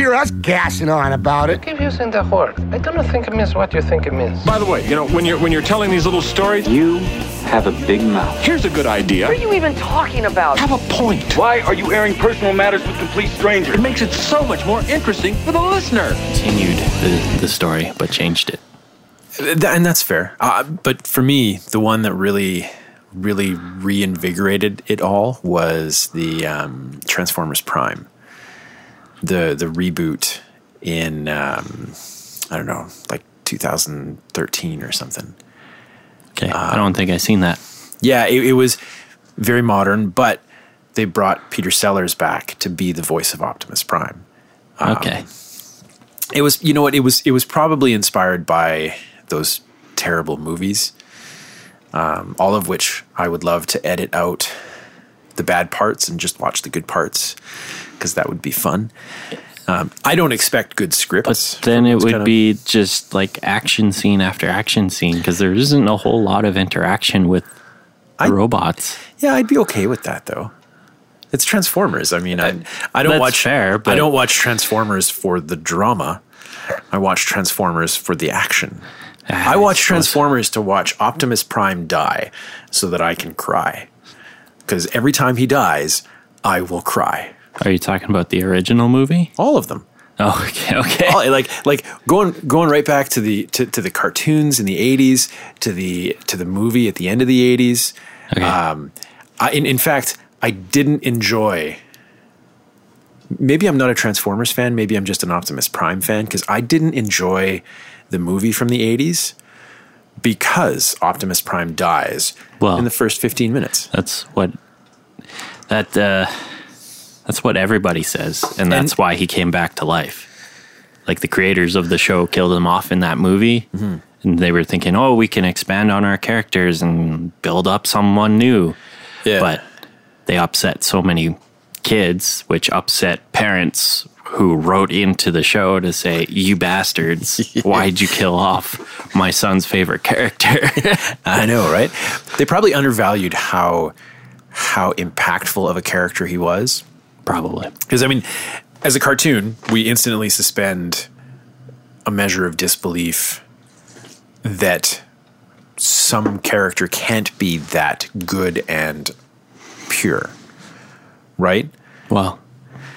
hear us gassing on about it. Keep using the word. I do not think it means what you think it means. By the way, you know, when you're when you're telling these little stories, You have a big mouth. here's a good idea. What are you even talking about? Have a point. Why are you airing personal matters with complete strangers? It makes it so much more interesting for the listener. Continued the, the story, but changed it. And that's fair. Uh, but for me, the one that really, really reinvigorated it all was the um, Transformers Prime, the the reboot in um, I don't know, like 2013 or something. Okay, I don't think I've seen that. Yeah, it, it was very modern, but they brought Peter Sellers back to be the voice of Optimus Prime. Okay. It was, you know what? It was, it was probably inspired by those terrible movies, um, all of which I would love to edit out the bad parts and just watch the good parts because that would be fun. Um, I don't expect good scripts. But then it would kind of- be just like action scene after action scene because there isn't a whole lot of interaction with I- robots. Yeah, I'd be okay with that though. It's Transformers. I mean, I I don't That's watch fair, I don't watch Transformers for the drama. I watch Transformers for the action. I watch suppose. Transformers to watch Optimus Prime die so that I can cry. Because every time he dies, I will cry. Are you talking about the original movie? All of them. Oh, okay. Okay. All, like like going going right back to the to, to the cartoons in the eighties, to the to the movie at the end of the eighties. Okay. Um, I, in, in fact, I didn't enjoy. Maybe I'm not a Transformers fan. Maybe I'm just an Optimus Prime fan because I didn't enjoy the movie from the 80s because Optimus Prime dies Well- in the first 15 minutes. That's what that uh, that's what everybody says, and that's why he came back to life. Like the creators of the show killed him off in that movie, Mm-hmm. and they were thinking, "Oh, we can expand on our characters and build up someone new." Yeah. But they upset so many kids, which upset parents who wrote into the show to say, "You bastards! Why'd you kill off my son's favorite character?" I know, right? They probably undervalued how how impactful of a character he was. Probably. Because I mean, as a cartoon, we instantly suspend a measure of disbelief that some character can't be that good and pure, right? Well,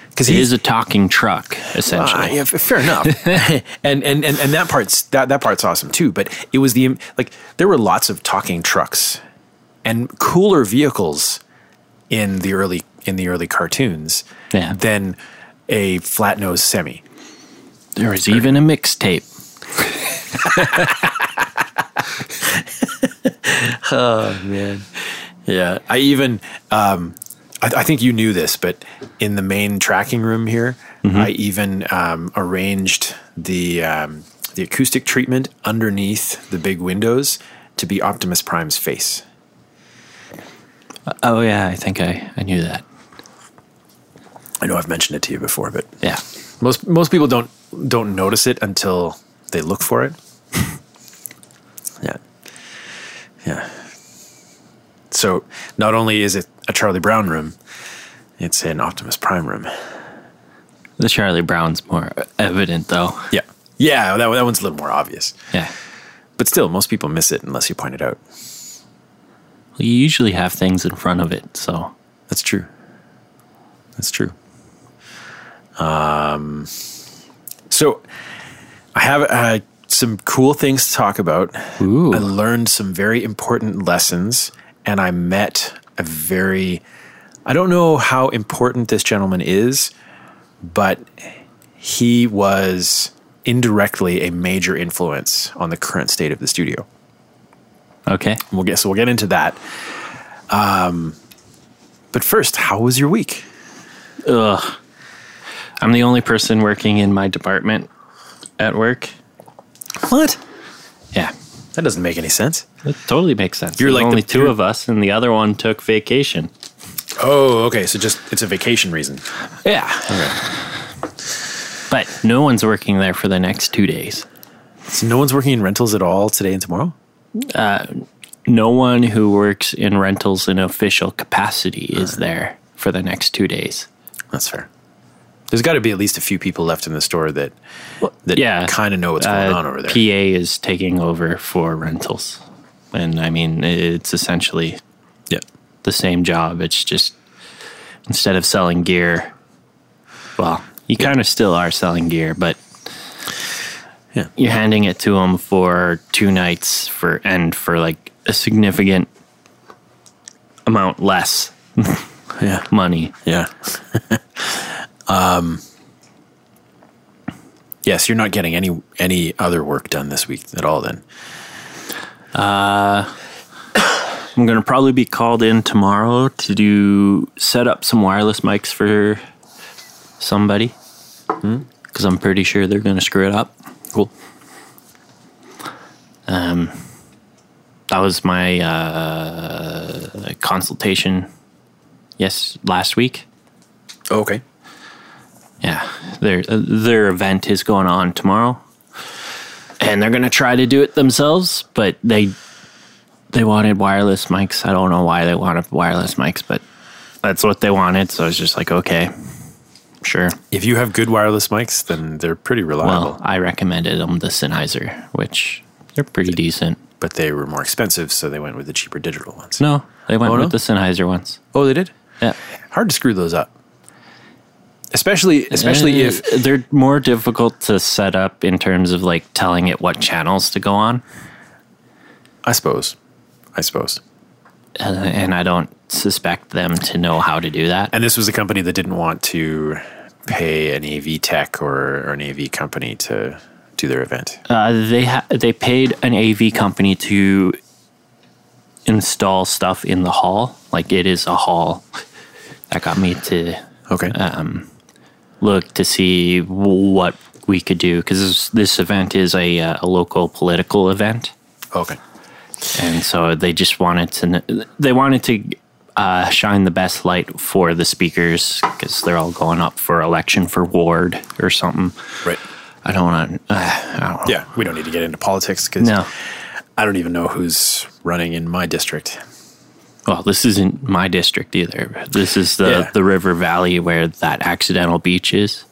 Because he is a talking truck, essentially. Ah, yeah, fair enough. and, and and and that part's that that part's awesome too. But it was the like there were lots of talking trucks and cooler vehicles in the early in the early cartoons Yeah. than a flat nose semi. There was even a mixtape. Oh man, yeah. I even um, I, I think you knew this, but in the main tracking room here, I even um, arranged the um, the acoustic treatment underneath the big windows to be Optimus Prime's face. Oh yeah, I think I, I knew that. I know I've mentioned it to you before, but Yeah. most most people don't don't notice it until they look for it. yeah, yeah. So not only is it a Charlie Brown room, it's an Optimus Prime room. The Charlie Brown's more evident though. Yeah, yeah. That that one's a little more obvious, Yeah. but still, most people miss it unless you point it out. Well, you usually have things in front of it, so That's true. That's true. Um, so I have uh, some cool things to talk about. Ooh. I learned some very important lessons, and I met a very. I don't know how important this gentleman is, but he was indirectly a major influence on the current state of the studio. okay. We'll get so we'll get into that. Um, but first, how was your week? Ugh. I'm the only person working in my department at work. What? Yeah, That doesn't make any sense. it totally makes sense. You're There's like only the- 2 you're- of us, and the other one took vacation. Oh, okay. So just it's a vacation reason. Yeah. But no one's working there for the next two days. So no one's working in rentals at all today and tomorrow. Uh, no one who works in rentals in official capacity is there for the next two days. That's fair. There's got to be at least a few people left in the store that that yeah, kind of know what's going Uh, on over there. PA is taking over for rentals, and I mean it's essentially yeah. the same job. It's just instead of selling gear, well, you kind of still are selling gear, but Yeah. you're handing it to them for two nights for and for like a significant amount less Yeah. money. Yeah. um. Yes, you're not getting any any other work done this week at all. Then I'm going to probably be called in tomorrow to do set up some wireless mics for somebody because I'm pretty sure they're going to screw it up. cool. Um, that was my uh, consultation. Yes, last week. Oh, okay. Yeah, their uh, their event is going on tomorrow, and they're gonna try to do it themselves, but they they wanted wireless mics. I don't know why they wanted wireless mics, but that's what they wanted. So I was just like, okay, sure. If you have good wireless mics, then they're pretty reliable. Well, I recommended them the Sennheiser, which they're pretty decent. but they were more expensive, so they went with the cheaper digital ones. No, they went Oh, no? with the Sennheiser ones. Oh, they did. Yeah, Hard to screw those up, especially especially Uh, if they're more difficult to set up in terms of like telling it what channels to go on. I suppose, I suppose. uh, and I don't suspect them to know how to do that. And this was a company that didn't want to pay an AV tech or, or an AV company to do their event. Uh, they ha- they paid an AV company to install stuff in the hall. Like it is a hall. That got me to Okay. Look to see what we could do because this, this event is a, uh, a local political event. okay. and so they just wanted to they wanted to uh, shine the best light for the speakers because they're all going up for election for ward or something. Right. I don't want to. Uh, I don't know. Yeah, we don't need to get into politics because No. I don't even know who's running in my district. Well, this isn't my district either. This is the Yeah. the river valley where that accidental beach is.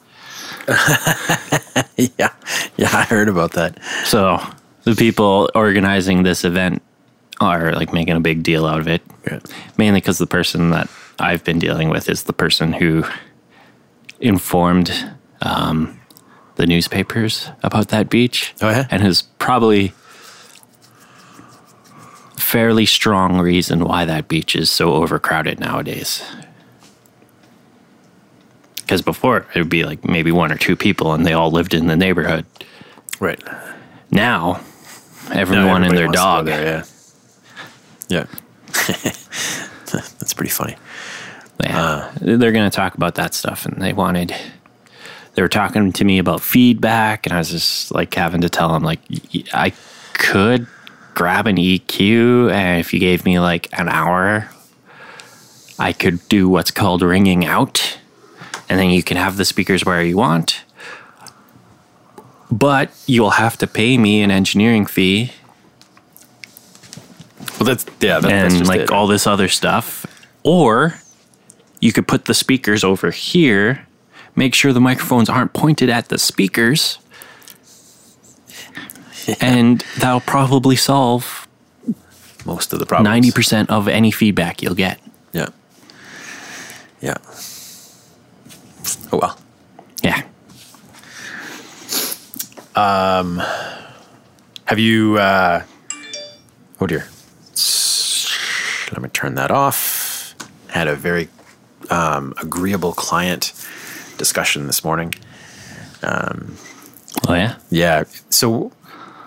yeah, yeah, I heard about that. So the people organizing this event are like making a big deal out of it. Yeah. mainly because the person that I've been dealing with is the person who informed um, the newspapers about that beach. Oh, yeah? and has probably fairly strong reason why that beach is so overcrowded nowadays. Because before it would be like maybe one or two people, and they all lived in the neighborhood. Right. Now, Now everyone and their wants to go dog. there, yeah. Yeah. That's pretty funny. Yeah, uh, they're going to talk about that stuff, and they wanted. They were talking to me about feedback, and I was just like having to tell them like I could grab an EQ, and if you gave me like an hour, I could do what's called ringing out, and then you can have the speakers where you want. But you'll have to pay me an engineering fee Well, that's yeah, that, that's and just like it. all this other stuff. Or you could put the speakers over here, make sure the microphones aren't pointed at the speakers, and that'll probably solve most of the problems. 90% of any feedback you'll get. Yeah. Yeah. Oh well. Yeah. Um, Have you? Uh, oh dear. Let me turn that off. Had a very um, agreeable client discussion this morning. Oh, yeah? Yeah. So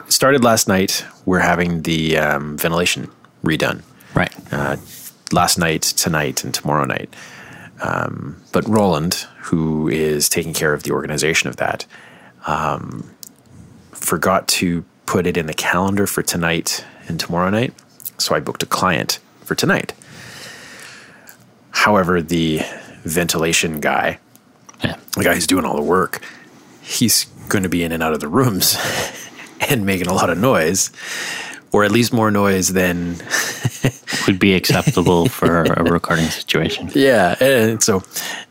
started last night. We're having the um, ventilation redone. Right. uh, last night, tonight, and tomorrow night. Um, but Roland, who is taking care of the organization of that, um, forgot to put it in the calendar for tonight and tomorrow night. So I booked a client for tonight. However, the ventilation guy, Yeah. the guy who's doing all the work, he's going to be in and out of the rooms and making a lot of noise, or at least more noise than Would be acceptable for a recording situation. Yeah, and so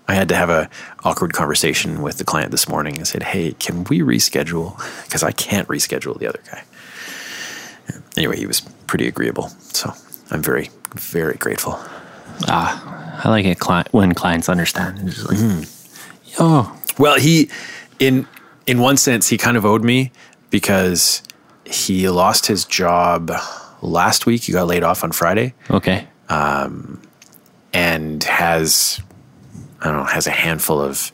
I had to have a awkward conversation with the client this morning and said, "Hey, can we reschedule? Because I can't reschedule the other guy." Anyway, he was pretty agreeable, so I'm very, very grateful. Ah, I like it cli- when clients understand. It's just like, oh, Well, he, in in one sense, he kind of owed me because he lost his job last week. He got laid off on Friday. okay. and has I don't know has a handful of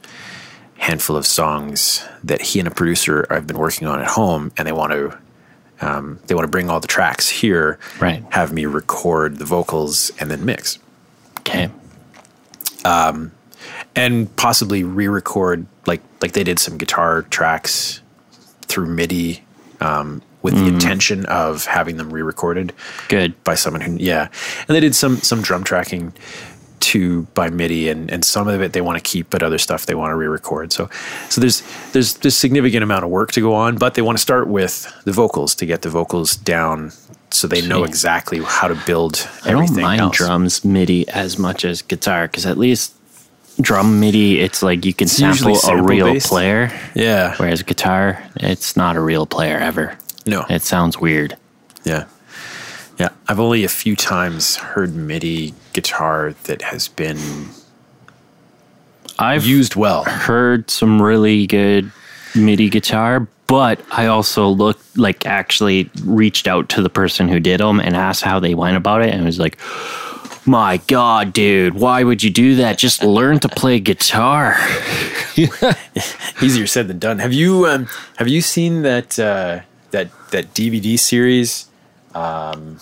handful of songs that he and a producer I've been working on at home, and they want to um, they want to bring all the tracks here, Right. Have me record the vocals and then mix, Okay. and possibly re-record like like they did some guitar tracks through MIDI um, with the intention of having them re-recorded. Good. by someone who yeah and they did some some drum tracking too by MIDI and and some of it they want to keep but other stuff they want to re-record so so there's there's there's significant amount of work to go on but they want to start with the vocals to get the vocals down so they know exactly how to build I don't mind else. drums MIDI as much as guitar because at least drum MIDI, it's like you can It's sample a real sample-based. player, yeah whereas guitar, it's not a real player ever. no It sounds weird. yeah yeah I've only a few times heard MIDI guitar that has been I've used well heard some really good MIDI guitar, but I also looked like actually reached out to the person who did them and asked how they went about it, and it was like, "My God, dude, why would you do that? Just learn to play guitar." easier said than done. Have you um, have you seen that uh, that that DVD series? Um,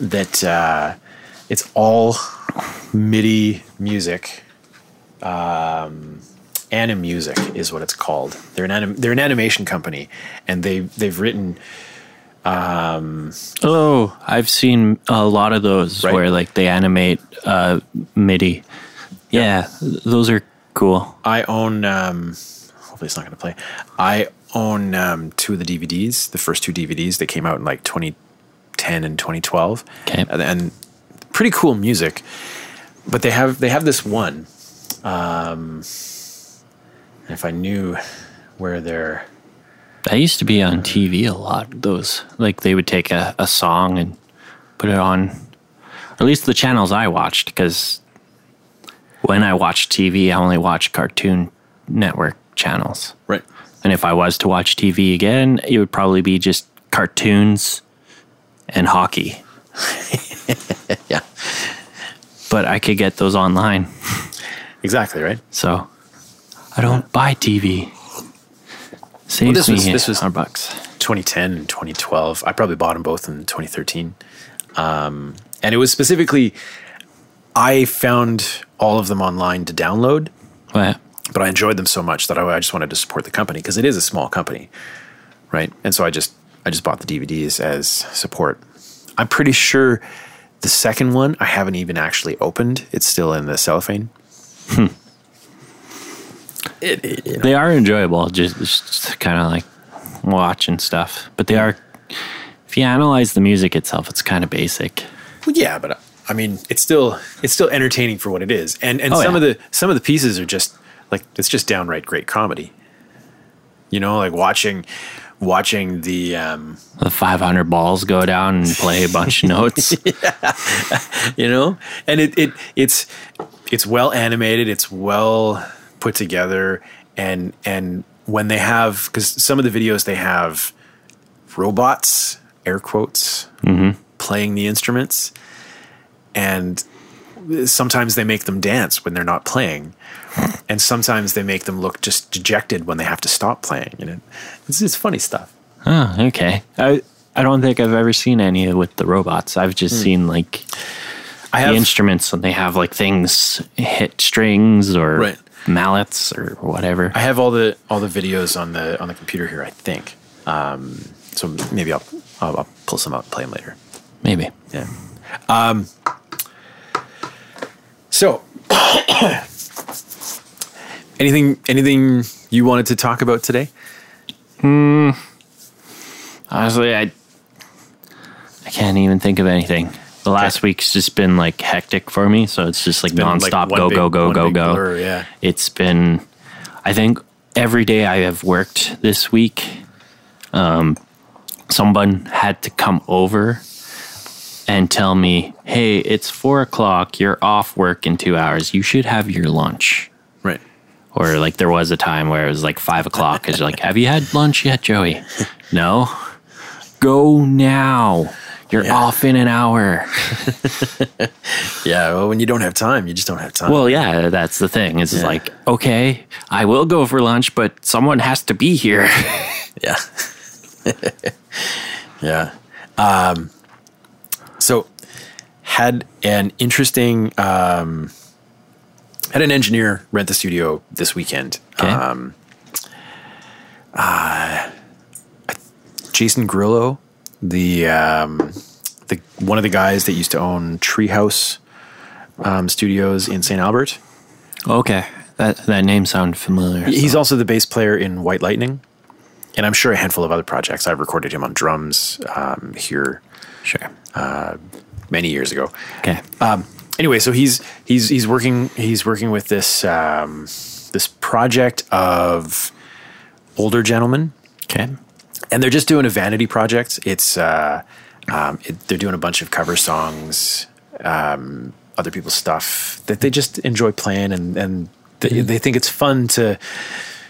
that uh, it's all MIDI music. Um, Animusic is what it's called. They're an anim- they're an animation company, and they they've written Oh, I've seen a lot of those Right. where like they animate uh, MIDI. Yeah, th- those are cool. I own. Um, hopefully, it's not going to play. I own um, two of the DVDs. The first two DVDs that came out in like 2010 and 2012. Okay. and, and pretty cool music. But they have they have this one. Um, if I knew where they're That used to be on TV a lot. Those like they would take a, a song and put it on, at least the channels I watched. Because when I watched TV, I only watched Cartoon Network channels. right. And if I was to watch TV again, it would probably be just cartoons and hockey. Yeah, But I could get those online, exactly right. so I don't buy TV. Saves this was- this was- hundred bucks. 2010 and 2012. I probably bought them both in 2013. Um, and it was specifically, I found all of them online to download, But but I enjoyed them so much that I, I just wanted to support the company because it is a small company, right? And so I just I just bought the DVDs as support. I'm pretty sure the second one I haven't even actually opened. It's still in the cellophane. It, it- you know, they are enjoyable, just, just kind of like watching stuff. But they are, if you analyze the music itself, it's kind of basic. Well, yeah, but uh, I mean, it's still it's still entertaining for what it is, and and Oh, some yeah. of the some of the pieces are just like it's just downright great comedy. You know, like watching watching the um, The 500 balls go down and play a bunch of notes. you know, and it it it's it's well animated, it's well put together, and and when they have because some of the videos they have robots, air quotes, mm-hmm. playing the instruments, and sometimes they make them dance when they're not playing, and sometimes they make them look just dejected when they have to stop playing. You know, it's it's funny stuff. Oh, okay. I I don't think I've ever seen any with the robots. I've just hmm. seen like I the have- instruments and they have like things hit strings or Right. Mallets or whatever. I have all the all the videos on the on the computer here. I think. Um, so maybe I'll, I'll I'll pull some out and play them later. Maybe. Yeah. Um, so, anything anything you wanted to talk about today? Hmm. Honestly, I I can't even think of anything. The last week's just been like hectic for me, so it's just like like, nonstop one go big- go go go go. yeah. It's been I think every day I have worked this week, um, someone had to come over and tell me, "Hey, it's four o'clock. You're off work in two hours. You should have your lunch." Right. Or like there was a time where it was like five o'clock because you're like, have you had lunch yet, Joey? no. Go now. You're Yeah. off in an hour. Yeah. Well, when you don't have time, you just don't have time. Well, yeah, that's the thing. It's Yeah. like, okay, I will go for lunch, but someone has to be here. yeah. yeah. Um, so had an interesting um, had an engineer rent the studio this weekend. Okay. Um, uh, Jason Grillo, the um, the one of the guys that used to own Treehouse um, Studios in St. Albert. okay. That that name sounds familiar. He's also the bass player in White Lightning, and I'm sure a handful of other projects. I've recorded him on drums um, here sure. many years ago. Okay. Um, anyway, so he's he's he's working he's working with this um, this project of older gentlemen, Okay. And they're just doing a vanity project. It's uh, um, it, they're doing a bunch of cover songs, um, other people's stuff that they just enjoy playing, and and they, they think it's fun to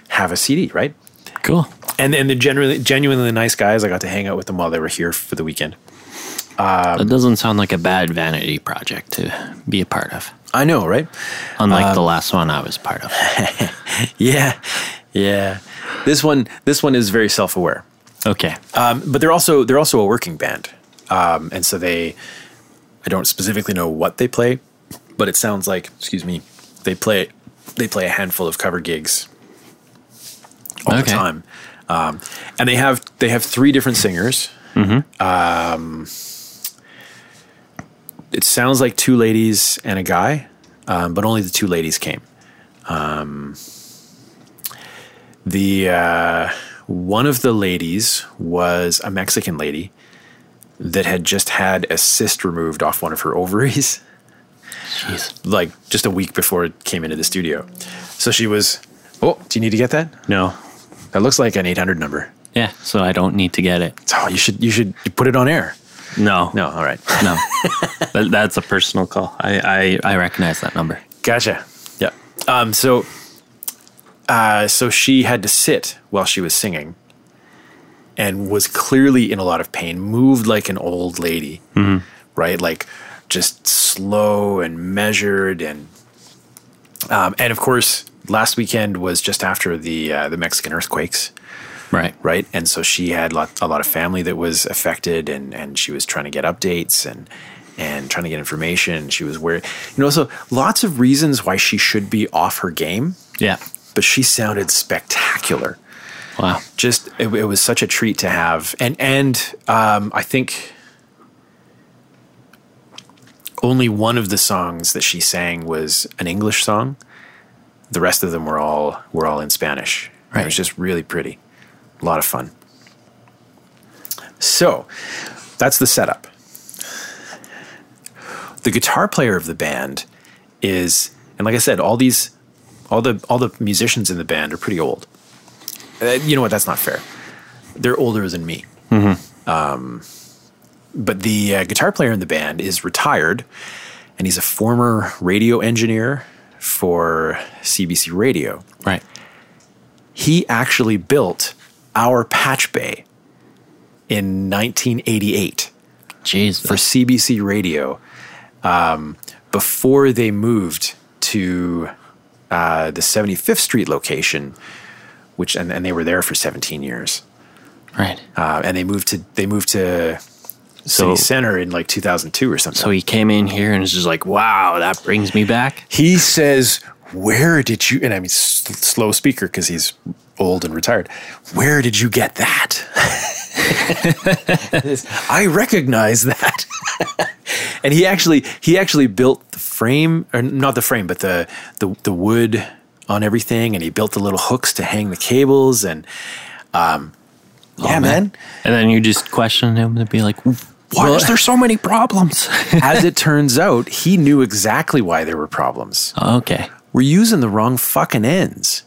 have a CD, right? Cool. And and they're generally genuinely nice guys. I got to hang out with them while they were here for the weekend. that doesn't sound like a bad vanity project to be a part of. I know, right? Unlike the last one I was part of. Yeah, yeah. This one, this one is very self-aware. Okay. Um, but they're also they're also a working band, um, and so they. I don't specifically know what they play, but it sounds like excuse me, they play they play a handful of cover gigs all the time, um, and they have they have three different singers. Um, it sounds like two ladies and a guy, um, but only the two ladies came. Um, the uh, one of the ladies was a Mexican lady that had just had a cyst removed off one of her ovaries, Jeez. like just a week before it came into the studio. So she was. Oh, do you need to get that? No. That looks like an 800 number. Yeah, so I don't need to get it. Oh, you should you should put it on air. No. No, all right. No. that, that's a personal call. I, I, I recognize that number. Gotcha. Yeah. Um, so, uh, so she had to sit while she was singing, and was clearly in a lot of pain. Moved like an old lady, right? Like just slow and measured, and um, and of course, last weekend was just after the uh, the Mexican earthquakes Right. right? And so she had lot, a lot of family that was affected, and and she was trying to get updates and and trying to get information. She was where you know, so lots of reasons why she should be off her game, Yeah. But she sounded spectacular. Wow. Just it, it was such a treat to have, and and um, I think only one of the songs that she sang was an English song. The rest of them were all were all in Spanish. It was just really pretty, a lot of fun. So that's the setup. The guitar player of the band is, and like I said, all these, all the all the musicians in the band are pretty old. Uh, you know what? That's not fair. They're older than me. Um, but the uh, guitar player in the band is retired, and he's a former radio engineer for CBC Radio. Right. He actually built our patch bay in 1988 Jeez. for CBC Radio um, before they moved to uh, the 75th Street location, which and, and they were there for 17 years. right. Uh, and they moved to they moved to So- City Center in like 2002 or something. So he came in here and was just like, "Wow, that brings me back." he says, "Where did you?" And I mean, s- slow speaker because he's old and retired. Where did you get that? I recognize that. and he actually he actually built the frame, or not the frame, but the the the wood on everything, and he built the little hooks to hang the cables, and um, yeah, man. And then you just question him and be like, "Why is there so many problems?" As it turns out, he knew exactly why there were problems. okay. we're using the wrong fucking ends.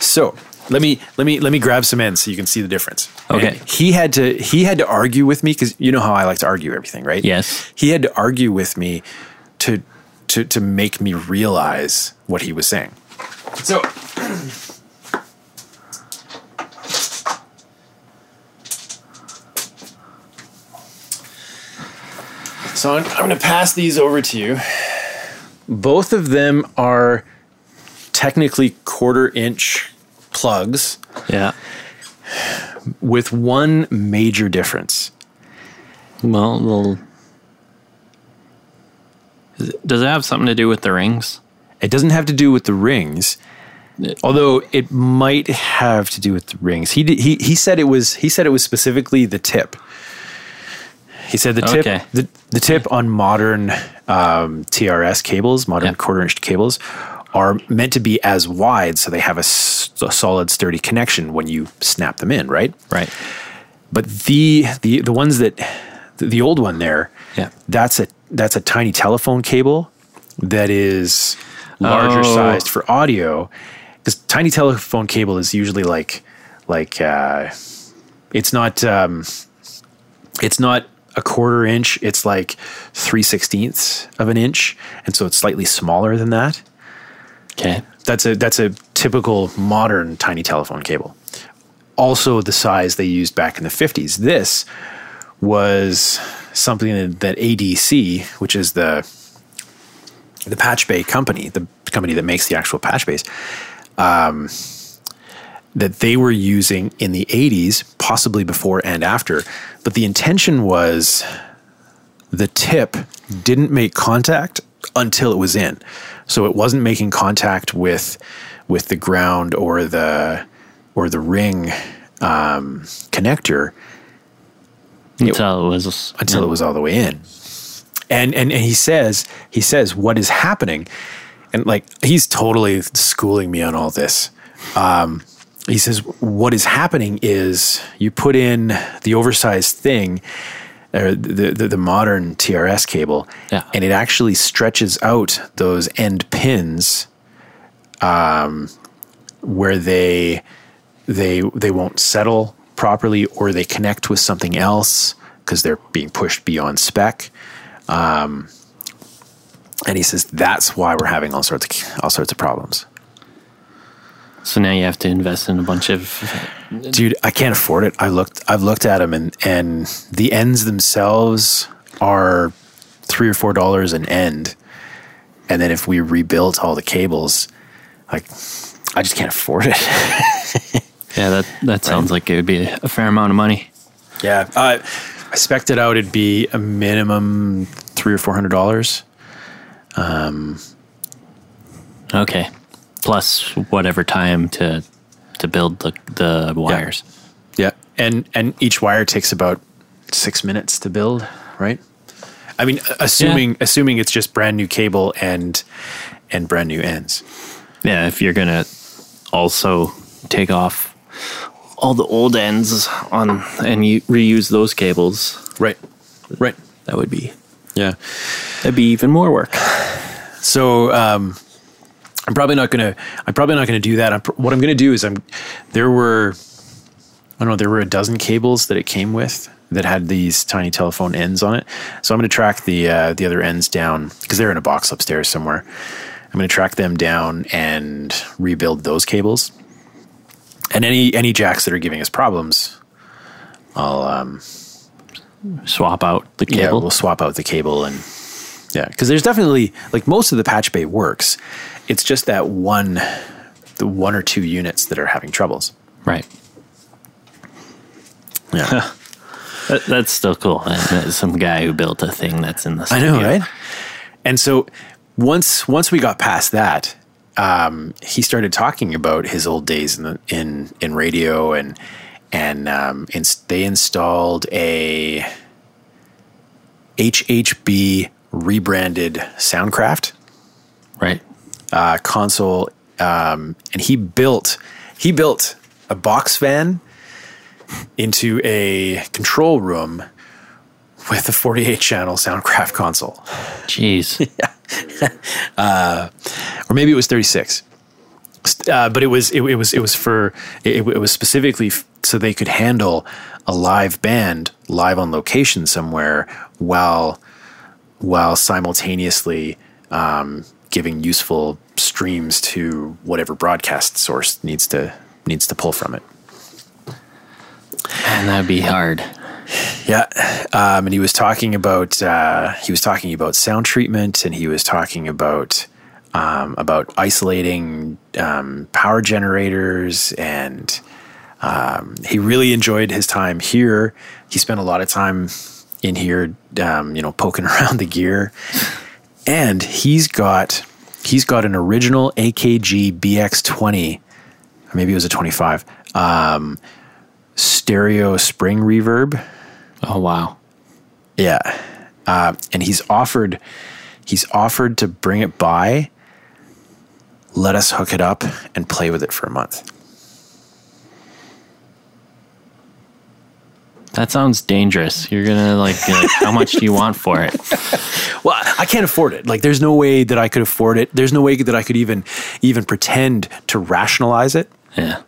So let me let me let me grab some ends so you can see the difference. Okay. And he had to he had to argue with me because you know how I like to argue everything, right? Yes. He had to argue with me to to to make me realize what he was saying. So So I'm, I'm going to pass these over to you. Both of them are technically quarter inch plugs Yeah. with one major difference. Well, well does it have something to do with the rings? It doesn't have to do with the rings, although it might have to do with the rings. He did, he he said it was he said it was specifically the tip. He said the tip Okay. the, the tip on modern um, TRS cables, modern Yeah. quarter inch cables, are meant to be as wide so they have a, s- a solid, sturdy connection when you snap them in, right? Right. But the the the ones that the, old one there, Yeah. that's a that's a tiny telephone cable that is larger Oh. sized for audio. Because tiny telephone cable is usually like like uh, it's not um, it's not a quarter inch. It's like three sixteenths of an inch, and so it's slightly smaller than that. Okay. That's a that's a typical modern tiny telephone cable. Also, the size they used back in the fifties. This was something that, that ADC, which is the the patch bay company, the company that makes the actual patch base, um, that they were using in the 80s, possibly before and after. But the intention was the tip didn't make contact until it was in. So it wasn't making contact with with the ground or the or the ring um, connector Until it was until it was all the way in. And, and and he says he says what is happening, and like he's totally schooling me on all this. Um, he says what is happening is you put in the oversized thing, or the the, the modern TRS cable, Yeah. and it actually stretches out those end pins, um, where they they they won't settle properly or they connect with something else because they're being pushed beyond spec. Um, and he says that's why we're having all sorts of all sorts of problems. So now you have to invest in a bunch of. Dude, I can't afford it. I looked I've looked at them and and the ends themselves are 3 or 4 dollars an end. And then if we rebuilt all the cables, like I just can't afford it. Yeah, that that sounds like it would be a fair amount of money. Yeah, uh, I spec'd it out. It'd be a minimum three or four hundred dollars. Um. Okay. Plus whatever time to to build the the wires. Yeah, and and each wire takes about six minutes to build, right? I mean, assuming assuming it's just brand new cable and and brand new ends. Yeah, if you're gonna also take off all the old ends on and you reuse those cables, Right, right. that would be Yeah. that'd be even more work. So um, I'm probably not gonna. I'm probably not gonna do that. I'm, what I'm gonna do is I'm. There were, I don't know. There were a dozen cables that it came with that had these tiny telephone ends on it. So I'm gonna track the uh, the other ends down because they're in a box upstairs somewhere. I'm gonna track them down and rebuild those cables. And any any jacks that are giving us problems, I'll um, Swap out the yeah, cable. we'll swap out the cable and yeah, because there's definitely like most of the patch bay works. It's just that one, the one or two units that are having troubles. right. Yeah. That, that's still cool. Some guy who built a thing that's in the I know, right? And so once once we got past that, um, he started talking about his old days in the, in in radio and and um, ins- they installed a HHB rebranded Soundcraft Right. Uh, console, um, and he built he built a box van into a control room with a 48 channel Soundcraft console. Jeez. or maybe it was 36 uh, but it was it, it was it was for it, it was specifically f- so they could handle a live band live on location somewhere while while simultaneously um, giving useful streams to whatever broadcast source needs to needs to pull from it. And that'd be hard. Yeah, um, and he was talking about uh, he was talking about sound treatment, and he was talking about um, about isolating um, power generators, and um, he really enjoyed his time here. He spent a lot of time in here, um, you know, poking around the gear, and he's got he's got an original AKG BX20, or maybe it was a 25 um, stereo spring reverb. Oh wow. Yeah, uh, and he's offered he's offered to bring it by, let us hook it up, and play with it for a month. That sounds dangerous. You're gonna like, like how much do you want for it? Well, I can't afford it. Like, there's no way that I could afford it. There's no way that I could even even pretend to rationalize it. Yeah.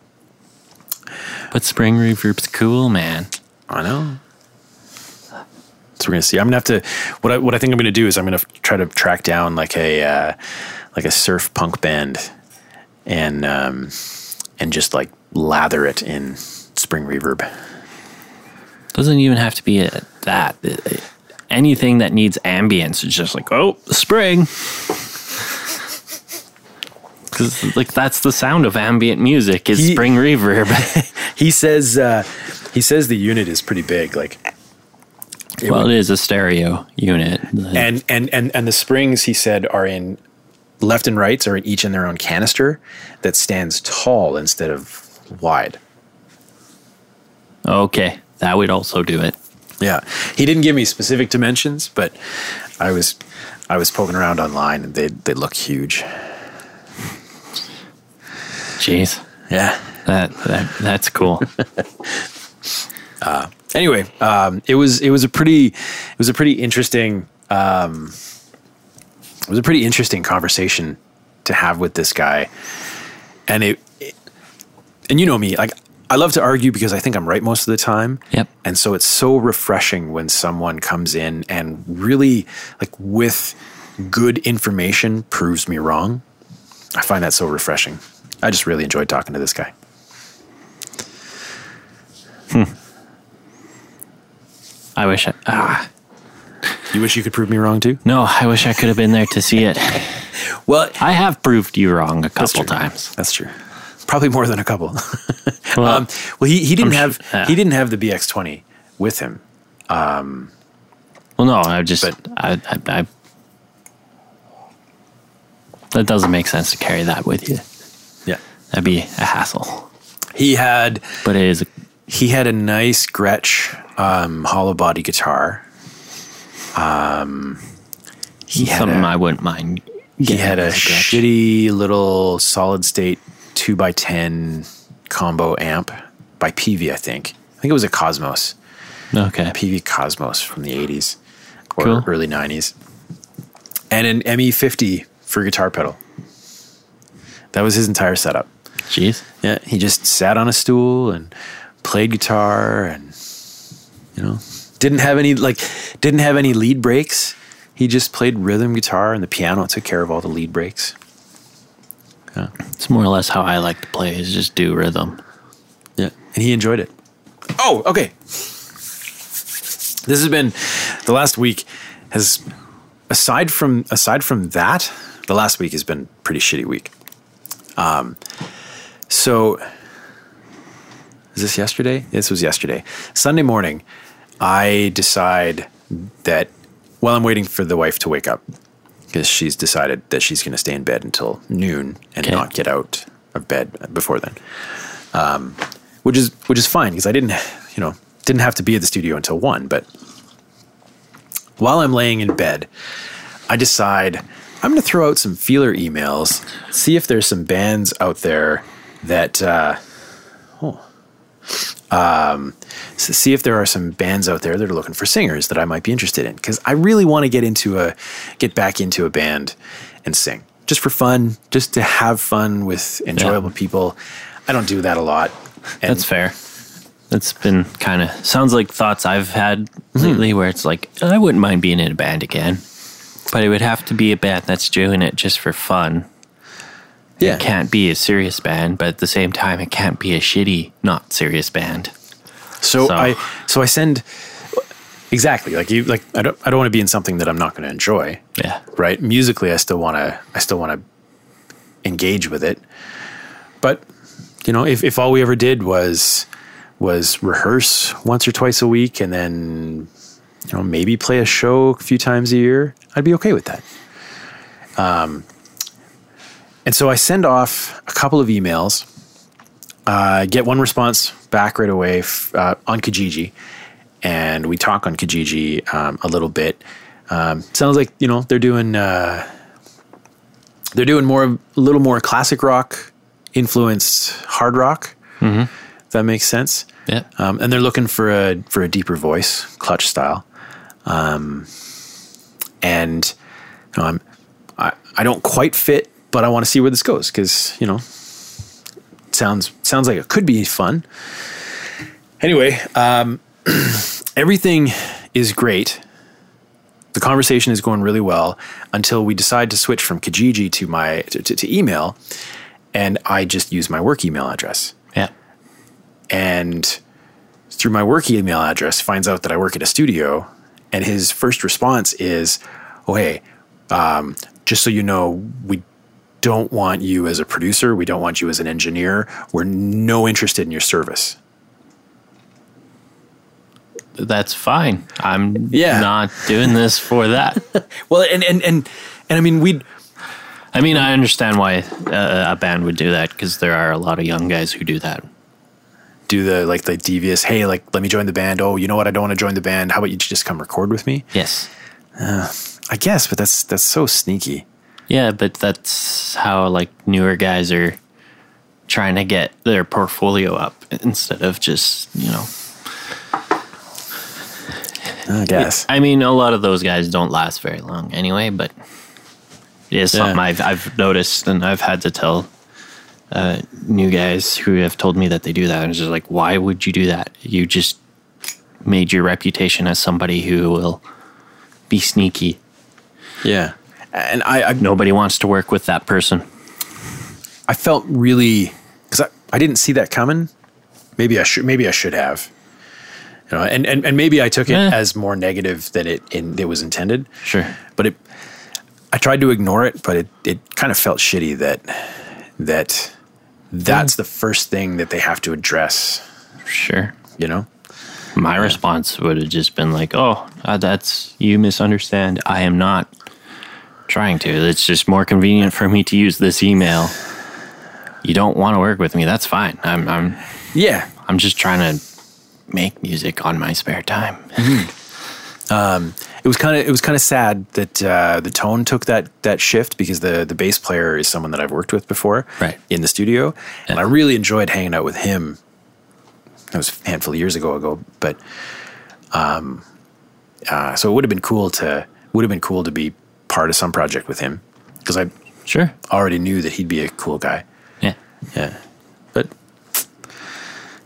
But spring reverb's cool, man. I know. So we're gonna see. I'm gonna have to. What I what I think I'm gonna do is I'm gonna try to track down like a uh, like a surf punk band, and um, and just like lather it in spring reverb. Doesn't even have to be a, that. Anything that needs ambience is just like, oh, spring. Because like that's the sound of ambient music is He- spring reverb. He says uh, he says the unit is pretty big. Like well, it is a stereo unit. and and and and the springs he said are in left and rights are each in their own canister that stands tall instead of wide. okay, that would also do it. Yeah, he didn't give me specific dimensions, but I was I was poking around online and they they look huge. Jeez, Yeah. that, that that's cool. Anyway, um, it was it was a pretty it was a pretty interesting um, it was a pretty interesting conversation to have with this guy, and it, it and you know me like I love to argue because I think I'm right most of the time. Yep. And so it's so refreshing when someone comes in and really like with good information proves me wrong. I find that so refreshing. I just really enjoyed talking to this guy. Hmm. I wish I ah You wish you could prove me wrong too? no, I wish I could have been there to see it. Well, I have proved you wrong a That's couple true. times. That's true. Probably more than a couple. Well, um, well, he, he didn't I'm have su- yeah. he didn't have the BX20 with him. well, no, I just but- I, I, I that doesn't make sense to carry that with you. Yeah, That'd be a hassle. he had But it is he had a nice Gretsch um, hollow body guitar. Um, he had something a, I wouldn't mind. he had a Gretsch. shitty little solid state two x ten combo amp by PV. I think I think it was a Cosmos. Okay. PV Cosmos from the 80s or Cool. early 90s. And an ME50 for guitar pedal. That was his entire setup. Jeez. Yeah, he just sat on a stool and played guitar and you know, didn't have any like didn't have any lead breaks. He just played rhythm guitar and the piano took care of all the lead breaks. It's more or less how I like to play is just do rhythm. Yeah. And he enjoyed it. Oh, okay. This has been the last week has aside from aside from that, the last week has been pretty shitty week. Um so is this yesterday? This was yesterday. Sunday morning, I decide that while I'm waiting for the wife to wake up, because she's decided that she's going to stay in bed until noon and Okay. not get out of bed before then, um, which is which is fine because I didn't, you know, didn't have to be at the studio until one. But while I'm laying in bed, I decide I'm going to throw out some feeler emails, see if there's some bands out there that. Uh, um, s- see if there are some bands out there that are looking for singers that I might be interested in because I really want to get into a get back into a band and sing just for fun, just to have fun with enjoyable people. I don't do that a lot. And That's fair. That's been kind of sounds like thoughts I've had Hmm. lately, where it's like I wouldn't mind being in a band again, but it would have to be a band that's doing it just for fun. Yeah. It can't be a serious band, but at the same time, it can't be a shitty, not serious band. So, So- I so I send exactly like you like I don't I don't want to be in something that I'm not going to enjoy. Yeah. Right? Musically, I still want to I still want to engage with it. But you know, if if all we ever did was was rehearse once or twice a week and then you know maybe play a show a few times a year, I'd be okay with that. Um, and so I send off a couple of emails uh, get one response back right away f- uh, on Kijiji, and we talk on Kijiji um, a little bit. Um, sounds like you know they're doing uh, they're doing more a little more classic rock influenced hard rock. If that makes sense. Yeah. Um, and they're looking for a for a deeper voice, clutch style. Um, and you know, I'm I, I don't quite fit, but I want to see where this goes because you know sounds sounds like it could be fun. Anyway, um, everything is great. The conversation is going really well until we decide to switch from Kijiji to my to, to, to email, and I just use my work email address. Yeah. And through my work email address, finds out that I work at a studio, and his first response is, "Oh hey, um, just so you know, we don't want you as a producer. We don't want you as an engineer. We're no interested in your service." That's fine. I'm Yeah. not doing this for that. Well, and and and and I mean, we I mean, I understand why uh, a band would do that because there are a lot of young guys who do that. do the like the devious. Hey, like let me join the band. Oh, you know what? I don't want to join the band. How about you just come record with me? Yes. I guess, but that's that's so sneaky. Yeah, but that's how like newer guys are trying to get their portfolio up instead of just, you know. I guess. I mean, a lot of those guys don't last very long anyway, but it is something Yeah. I've I've noticed and I've had to tell uh, new guys who have told me that they do that. And it's just like, why would you do that? You just made your reputation as somebody who will be sneaky. Yeah, and I I, Nobody wants to work with that person. I felt really because I, I didn't see that coming. Maybe I should maybe I should have. You know, and, and, and maybe I took it Eh. as more negative than it in, it was intended. Sure. But it I tried to ignore it, but it, it kind of felt shitty that that that's the first thing that they have to address, Sure. you know? My response would have just been like, "Oh, uh, that's you misunderstand. I am not trying to. It's just more convenient for me to use this email. You don't want to work with me. That's fine. I'm I'm Yeah. I'm just trying to make music on my spare time. Um. It was kind of it was kind of sad that uh, the tone took that that shift because the the bass player is someone that I've worked with before, Right. in the studio, and I really enjoyed hanging out with him. That was a handful of years ago ago, but um, uh, so it would have been cool to would have been cool to be part of some project with him because I Sure. already knew that he'd be a cool guy. Yeah. Yeah, but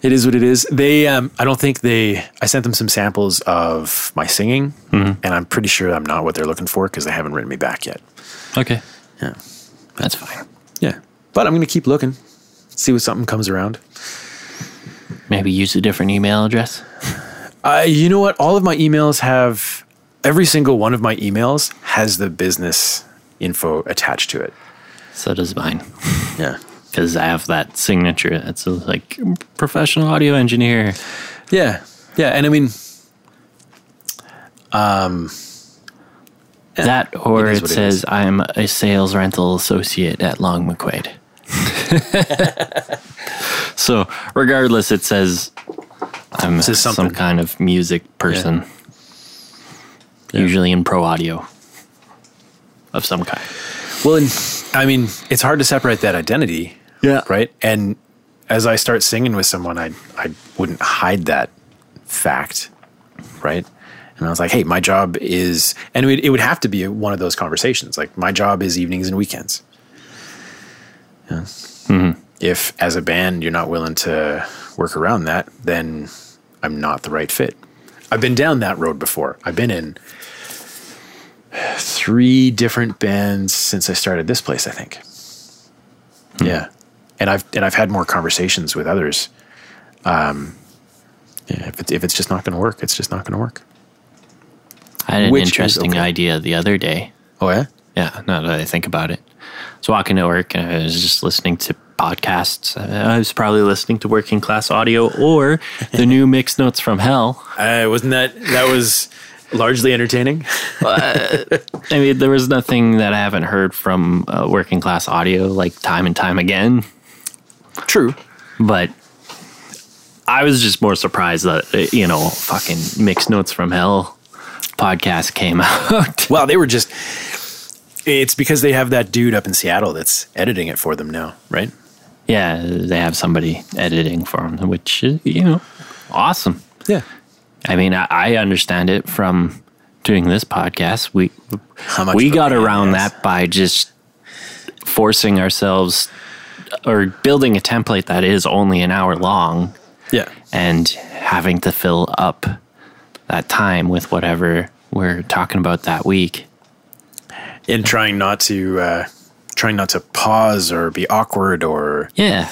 it is what it is. They, um, I don't think they. I sent them some samples of my singing, and I'm pretty sure I'm not what they're looking for because they haven't written me back yet. Okay. Yeah, That's fine. yeah. But I'm gonna keep looking, see what something comes around. Maybe use a different email address. Uh, you know what? All of my emails have every single one of my emails has the business info attached to it. So does mine. Yeah. Because I have that signature that's like professional audio engineer. Yeah, yeah, and I mean, um that or it, it says is. I'm a sales rental associate at Long McQuaid. so regardless, it says I'm some kind of music person, usually in pro audio of some kind. Well, and, I mean, it's hard to separate that identity. Yeah. Right. And as I start singing with someone, I I wouldn't hide that fact. Right. And I was like, hey, my job is, and it would, it would have to be one of those conversations. Like, my job is evenings and weekends. Yeah. Mm-hmm. If, as a band, you're not willing to work around that, then I'm not the right fit. I've been down that road before. I've been in three different bands since I started this place, I think. Yeah. And I've and I've had more conversations with others. Um yeah, if it's if it's just not gonna work, it's just not gonna work. I had an Which is interesting okay. idea the other day. Oh yeah? Yeah, now that I think about it. I was walking to work and I was just listening to podcasts. I was probably listening to Working Class Audio or the new Mixed Notes from Hell. Uh, wasn't that that was largely entertaining? I mean, there was nothing that I haven't heard from uh, Working Class Audio like time and time again. True. But I was just more surprised that, uh, you know, fucking Mixed Notes from Hell podcast came out. Well, they were just it's because they have that dude up in Seattle that's editing it for them now, right? yeah, they have somebody editing for them, which is, you know, awesome. Yeah. I mean, I, I understand it from doing this podcast. We How much we got around is. that by just forcing ourselves or building a template that is only an hour long Yeah. and having to fill up that time with whatever we're talking about that week. And trying not to uh trying not to pause or be awkward or Yeah,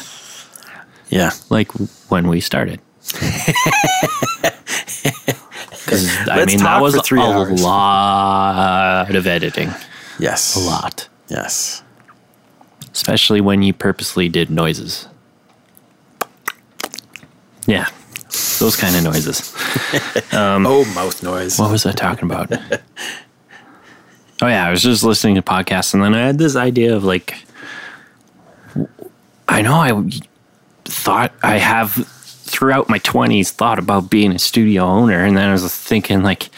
yeah. like when we started. Because I mean, that was a hours. lot of editing, Yes. a lot, Yes. especially when you purposely did noises. Yeah, those kind of noises. Um, oh, mouth noise. What was I talking about? oh yeah, I was just listening to podcasts, and then I had this idea of like, I know I thought I have throughout my twenties thought about being a studio owner, and then I was thinking like,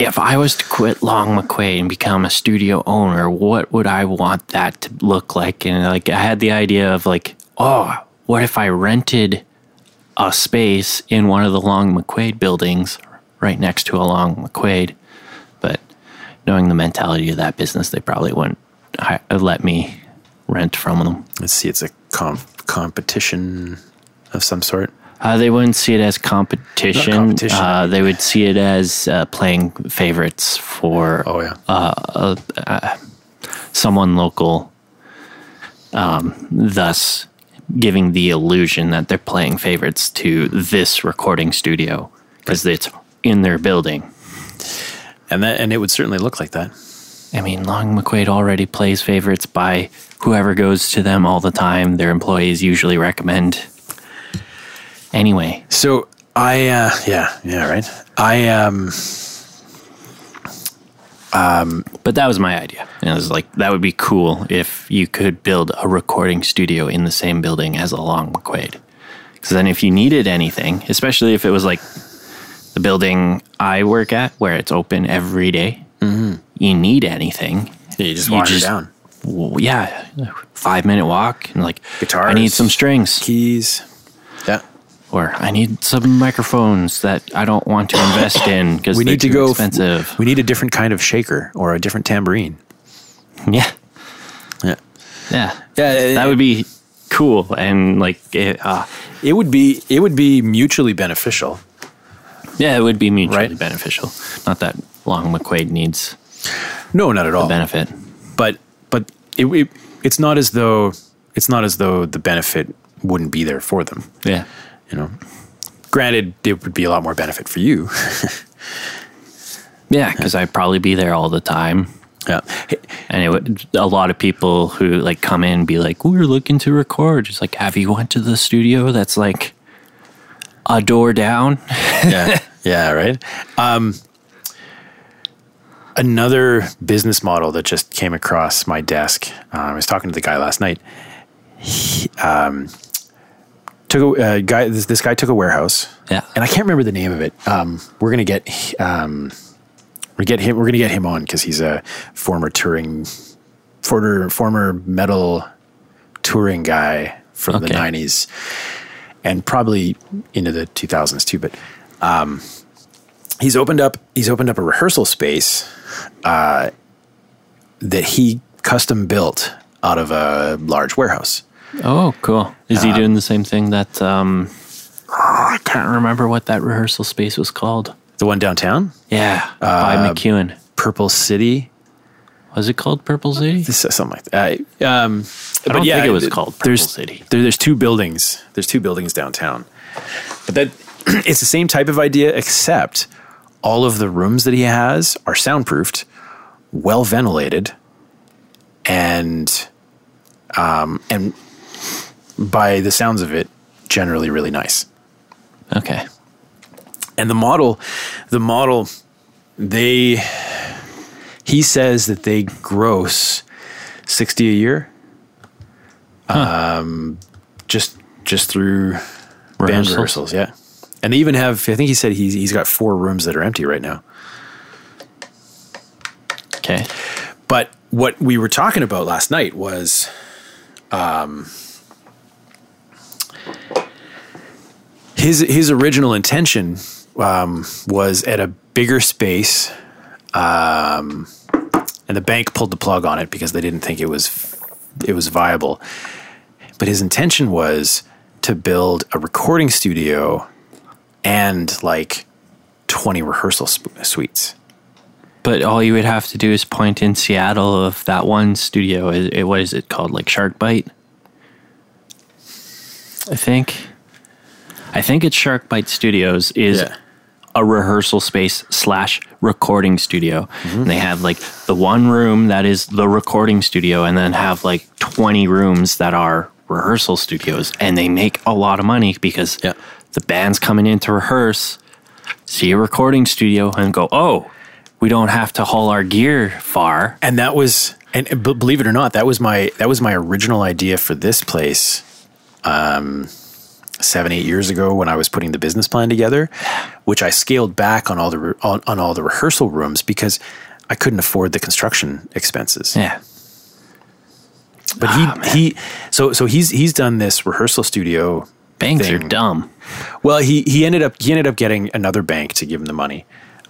if I was to quit Long McQuaid and become a studio owner, what would I want that to look like? And like, I had the idea of like, oh, what if I rented a space in one of the Long McQuaid buildings right next to a Long McQuaid. But knowing the mentality of that business, they probably wouldn't let me rent from them. Let's see, it's a comp- competition of some sort. Uh, they wouldn't see it as competition. Competition. Uh, they would see it as uh, playing favorites for Oh yeah. someone local, um, thus giving the illusion that they're playing favorites to this recording studio because it's in their building. and that and it would certainly look like that. I mean, Long McQuaid already plays favorites by whoever goes to them all the time. Their employees usually recommend. Anyway, So I uh yeah, yeah, right. I um but that was my idea. And it was like, that would be cool if you could build a recording studio in the same building as a Long McQuaid. Because then if you needed anything, especially if it was like the building I work at where it's open every day, you need anything. you just You just- down. Well, yeah, five minute walk and like, guitar. I need some strings. Keys. Yeah. Or I need some microphones that I don't want to invest in because We they're need to too go expensive. We need a different kind of shaker or a different tambourine. yeah, Yeah. yeah, Yeah, that would be cool and like, it, uh, It would be it would be mutually beneficial. yeah, it would be mutually Right. beneficial. Not that Long McQuaid needs No, not at all. benefit. But but it, it it's not as though it's not as though the benefit wouldn't be there for them. Yeah, You know. Granted, it would be a lot more benefit for you. yeah, because I'd probably be there all the time. yeah. And it would a lot of people who like come in and be like, "We're looking to record." Just like, have you went to the studio that's like a door down? yeah, yeah, right. Um, another business model that just came across my desk. Uh, I was talking to the guy last night. He, um, took a uh, guy. This, this guy took a warehouse. Yeah. and I can't remember the name of it. Um, we're gonna get um, we get him. We're gonna get him on because he's a former touring, former former metal touring guy from the '90s, and probably into the 2000s too. But um, he's opened up. He's opened up a rehearsal space uh, that he custom built out of a large warehouse. Oh, cool. Is Uh, he doing the same thing that um oh, I can't remember what that rehearsal space was called. The one downtown, Yeah, by Uh, McEwen. Purple City. Was it called Purple City? This is something like that. Uh, um, I don't think it was called Purple there's, City. There, there's two buildings. There's two buildings downtown, but that it's the same type of idea, except all of the rooms that he has are soundproofed, well ventilated, and um, and by the sounds of it, generally really nice. Okay. And the model, the model, they, he says that they gross sixty a year, um, just just through band Rehearsals? rehearsals, yeah. And they even have, I think he said he's he's got four rooms that are empty right now. Okay. But what we were talking about last night was, um, his his original intention um, was at a bigger space, um, and the bank pulled the plug on it because they didn't think it was it was viable. But his intention was to build a recording studio and like twenty rehearsal suites. But all you would have to do is point in Seattle of that one studio. It, what is it called? Like Shark Bite? I think. I think it's Shark Bite Studios is Yeah. a rehearsal space slash recording studio. Mm-hmm. And they have like the one room that is the recording studio, and then have like twenty rooms that are rehearsal studios, and they make a lot of money because Yeah. the band's coming in to rehearse, see a recording studio, and go, oh. We don't have to haul our gear far. and that was and believe it or not that was my that was my original idea for this place um seven eight years ago when i was putting the business plan together which i scaled back on all the re- on, on all the rehearsal rooms because i couldn't afford the construction expenses Yeah. but he he so so he's he's done this rehearsal studio Banks are dumb. well he he ended up he ended up getting another bank to give him the money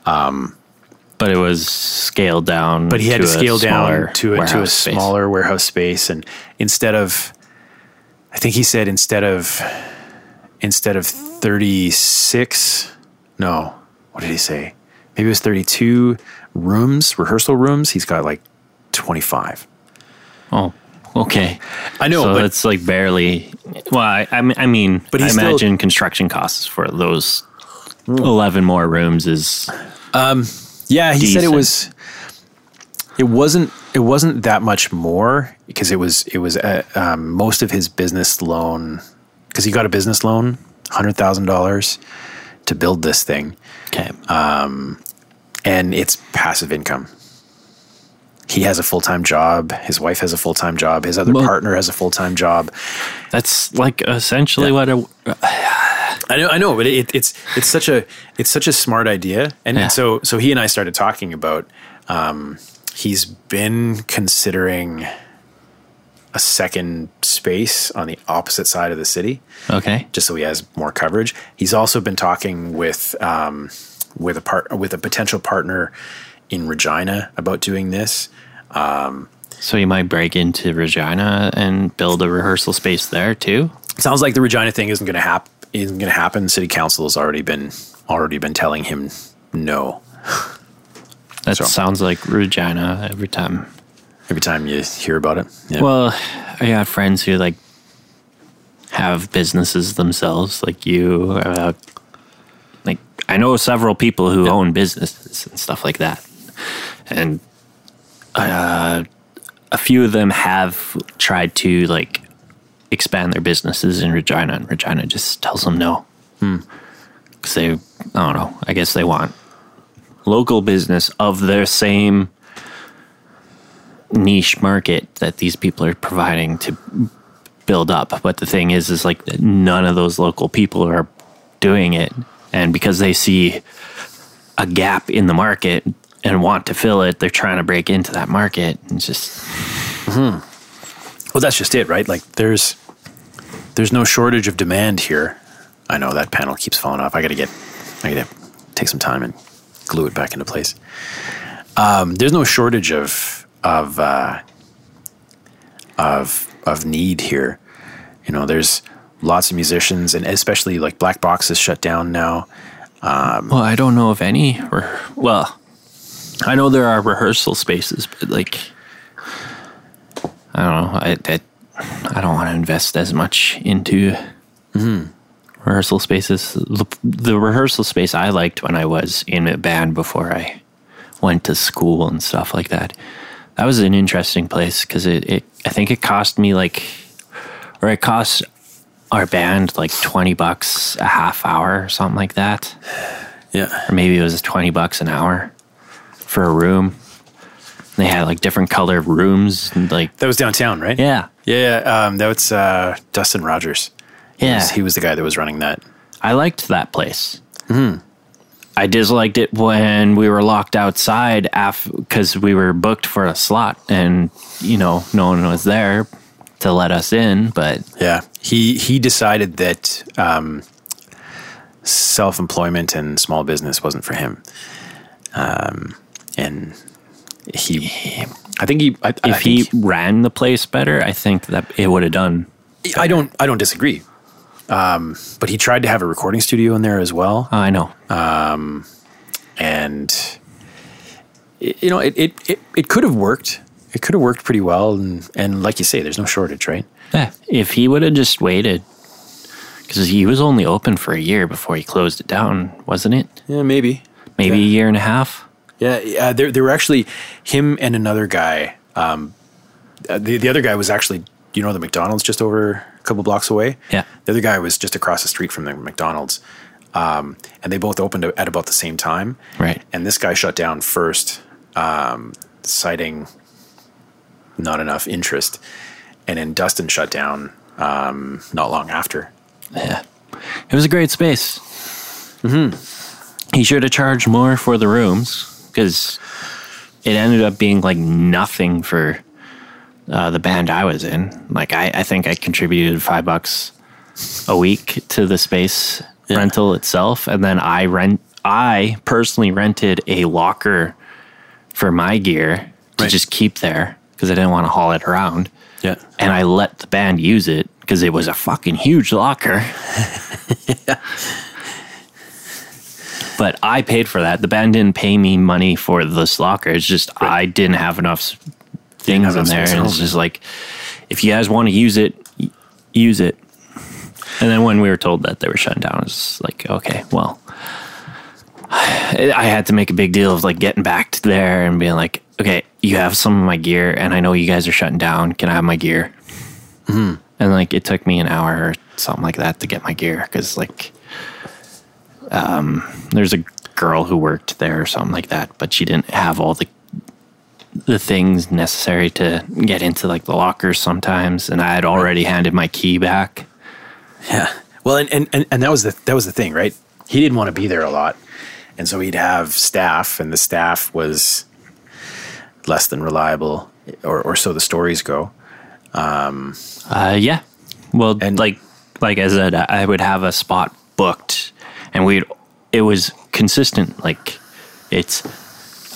Um, But it was scaled down. but he had to, a scale down to a, to a warehouse space. smaller warehouse space and instead of i think he said instead of instead of 36 no what did he say maybe it was 32 rooms rehearsal rooms he's got like 25 Oh, okay. i know so but it's like barely. Well, I, I mean, I mean, But I he's still- imagine construction costs for those eleven more rooms is yeah he said it was it wasn't it wasn't that much more because it was it was uh, um, most of his business loan because he got a business loan $100000 to build this thing okay. and it's passive income. He has a full time job. His wife has a full time job. His other Well- partner has a full time job. That's like essentially Yeah. what a I know, I know, but it, it's it's such a it's such a smart idea, and, Yeah. and so so he and I started talking about. Um, he's been considering a second space on the opposite side of the city. okay. just so he has more coverage. He's also been talking with um, with a part with a potential partner in Regina about doing this. So you might break into Regina and build a rehearsal space there too. Sounds like the Regina thing isn't going to happen. Isn't going to happen. City council has already been already been telling him no. That So- sounds like Regina every time. Every time you hear about it, yeah. Well, I got friends who like have businesses themselves, like you. Uh, like I know several people who own businesses and stuff like that, and uh, a few of them have tried to like expand their businesses in Regina, and Regina just tells them no. Because they, I don't know. I guess they want local business of their same niche market that these people are providing to build up. But the thing is, is like none of those local people are doing it. And because they see a gap in the market and want to fill it, they're trying to break into that market. It's just, hmm. Well, that's just it, right? Like there's there's no shortage of demand here. I know that panel keeps falling off. I got to get I got to take some time and glue it back into place. Um, there's no shortage of of uh, of of need here. You know, there's lots of musicians, and especially like Black Box is shut down now. well, I don't know of any, or, well, I know there are rehearsal spaces, but like, I don't know. I, I, I don't want to invest as much into rehearsal spaces. The, the rehearsal space I liked when I was in a band before I went to school and stuff like that. That was an interesting place because it, it, I think it cost me like, or it cost our band like 20 bucks a half hour or something like that. Yeah, Or maybe it was 20 bucks an hour for a room. They had like different colored rooms and like, that was downtown, right? yeah, yeah. yeah. Um, that was uh, Dustin Rogers. He yeah. was, he was the guy that was running that. I liked that place. I disliked it when we were locked outside because we were booked for a slot and, you know, no one was there to let us in. But Yeah, he he decided that um, self employment and small business wasn't for him, um, and he, I think he, I, I if he ran the place better, I think that it would have done. I don't, I don't disagree. Um, but he tried to have a recording studio in there as well, Oh, I know. and it, you know, it, it it it could have worked. It could have worked pretty well, and and like you say, there's no shortage, right? Yeah. If he would have just waited, because he was only open for a year before he closed it down, wasn't it? Yeah, maybe. Maybe a year and a half. Yeah, yeah. There, there were actually him and another guy. Um, uh, the the other guy was actually, you know, the McDonald's just over a couple blocks away. Yeah. The other guy was just across the street from the McDonald's, um, and they both opened at about the same time. Right. And this guy shut down first, um, citing not enough interest, and then Dustin shut down um, not long after. Yeah. It was a great space. Mm-hmm. He should have charged more for the rooms because it ended up being like nothing for uh, the band I was in. Like, I, I think I contributed five bucks a week to the space rental itself. And then I rent, I personally rented a locker for my gear to Right. just keep there because I didn't want to haul it around Yeah. and I let the band use it because it was a fucking huge locker. But I paid for that. The band didn't pay me money for this locker. It's just I didn't have enough things in there. And it's just like, if you guys want to use it, use it. And then when we were told that they were shutting down, it's like, okay, well, I had to make a big deal of like getting back to there and being like, okay, you have some of my gear, and I know you guys are shutting down. Can I have my gear? And like, it took me an hour or something like that to get my gear because like, um, there's a girl who worked there or something like that, but she didn't have all the the things necessary to get into like the lockers sometimes, and I had already handed my key back. Yeah. Well, and, and, and, and that was the that was the thing, right? He didn't want to be there a lot, and so he'd have staff, and the staff was less than reliable, or or so the stories go. Uh, yeah. Well, And- like like I said, I would have a spot booked, and we'd it was consistent. Like it's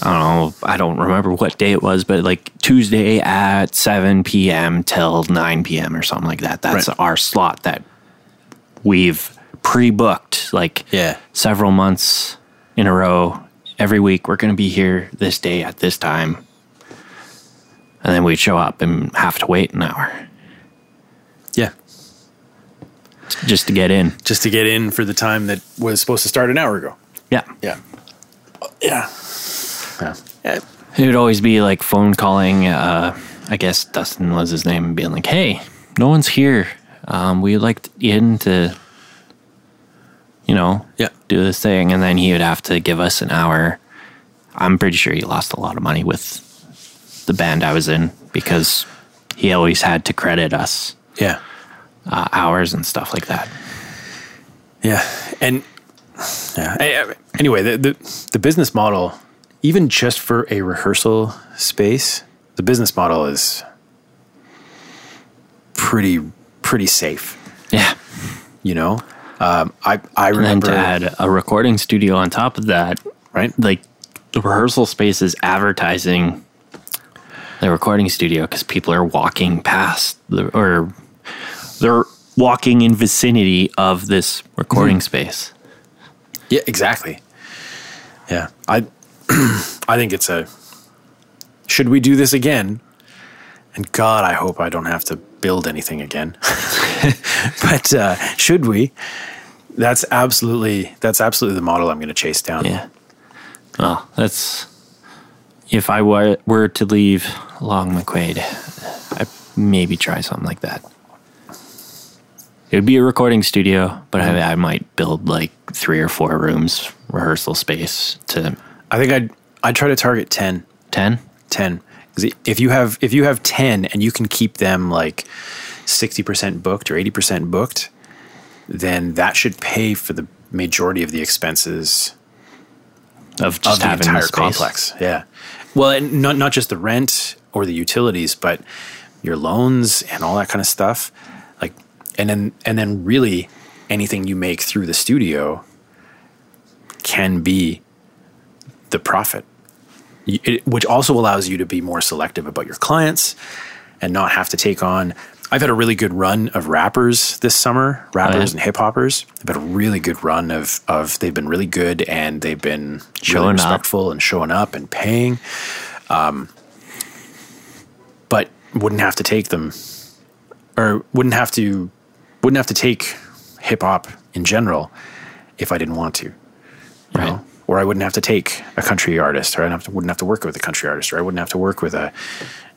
I don't know, I don't remember what day it was, but like Tuesday at seven p.m. till nine p.m. or something like that. That's Right. our slot that we've pre-booked. Like Yeah. several months in a row. Every week we're going to be here this day at this time. And then we'd show up and have to wait an hour Yeah. just to get in. Just to get in for the time that was supposed to start an hour ago. Yeah. Yeah. Yeah. Yeah. It would always be like phone calling, uh, I guess Dustin was his name, and being like, hey, no one's here. Um, we'd like in to, you know, Yeah. do this thing. And then he would have to give us an hour I'm pretty sure he lost a lot of money with the band I was in because he always had to credit us Yeah. uh, hours and stuff like that. Yeah, and yeah. Anyway, the, the the business model, even just for a rehearsal space, the business model is pretty pretty safe. Yeah. You know, um, I I And then to add a recording studio on top of that, right. like the rehearsal space is advertising the recording studio because people are walking past the or they're walking in vicinity of this recording space. Yeah, exactly. Yeah, I I think it's a. Should we do this again? And God, I hope I don't have to build anything again. but uh, should we? That's absolutely that's absolutely the model I'm going to chase down. Yeah. Well, that's if I were were to leave Long McQuaid, I'd maybe try something like that. It would be a recording studio, but I, I might build like three or four rooms rehearsal space to I think I'd I'd try to target 10. ten. 10 because if you have if you have 10 and you can keep them like 60% booked or 80% booked then that should pay for the majority of the expenses of just of the having entire the complex. Yeah. Well and not not just the rent or the utilities but your loans and all that kind of stuff. Like and then and then really anything you make through the studio can be the profit it, which also allows you to be more selective about your clients and not have to take on I've had a really good run of rappers this summer, rappers and hip hoppers. I've had a really good run of of they've been really good and they've been Showing really up. respectful and showing up and paying. Um, but wouldn't have to take them or wouldn't have to wouldn't have to take hip hop in general if I didn't want to. Right. know? Or I wouldn't have to take a country artist, or I wouldn't have to work with a country artist, or I wouldn't have to work with a,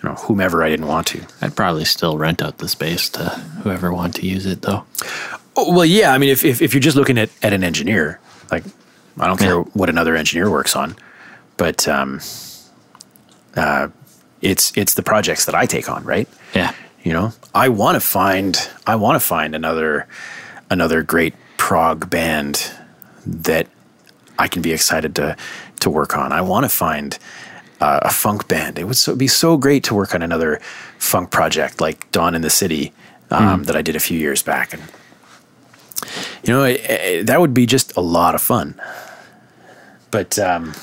you know, whomever I didn't want to. I'd probably still rent out the space to whoever want to use it though. Oh, well, yeah. I mean, if, if, if you're just looking at, at an engineer, like, I don't care Yeah. what another engineer works on, but um, uh, it's it's the projects that I take on, right? Yeah. You know, I want to find I want to find another another great prog band that I can be excited to to work on. I want to find uh, a funk band. It would so, be so great to work on another funk project like Dawn in the City um, that I did a few years back, and you know it, it, that would be just a lot of fun. But um,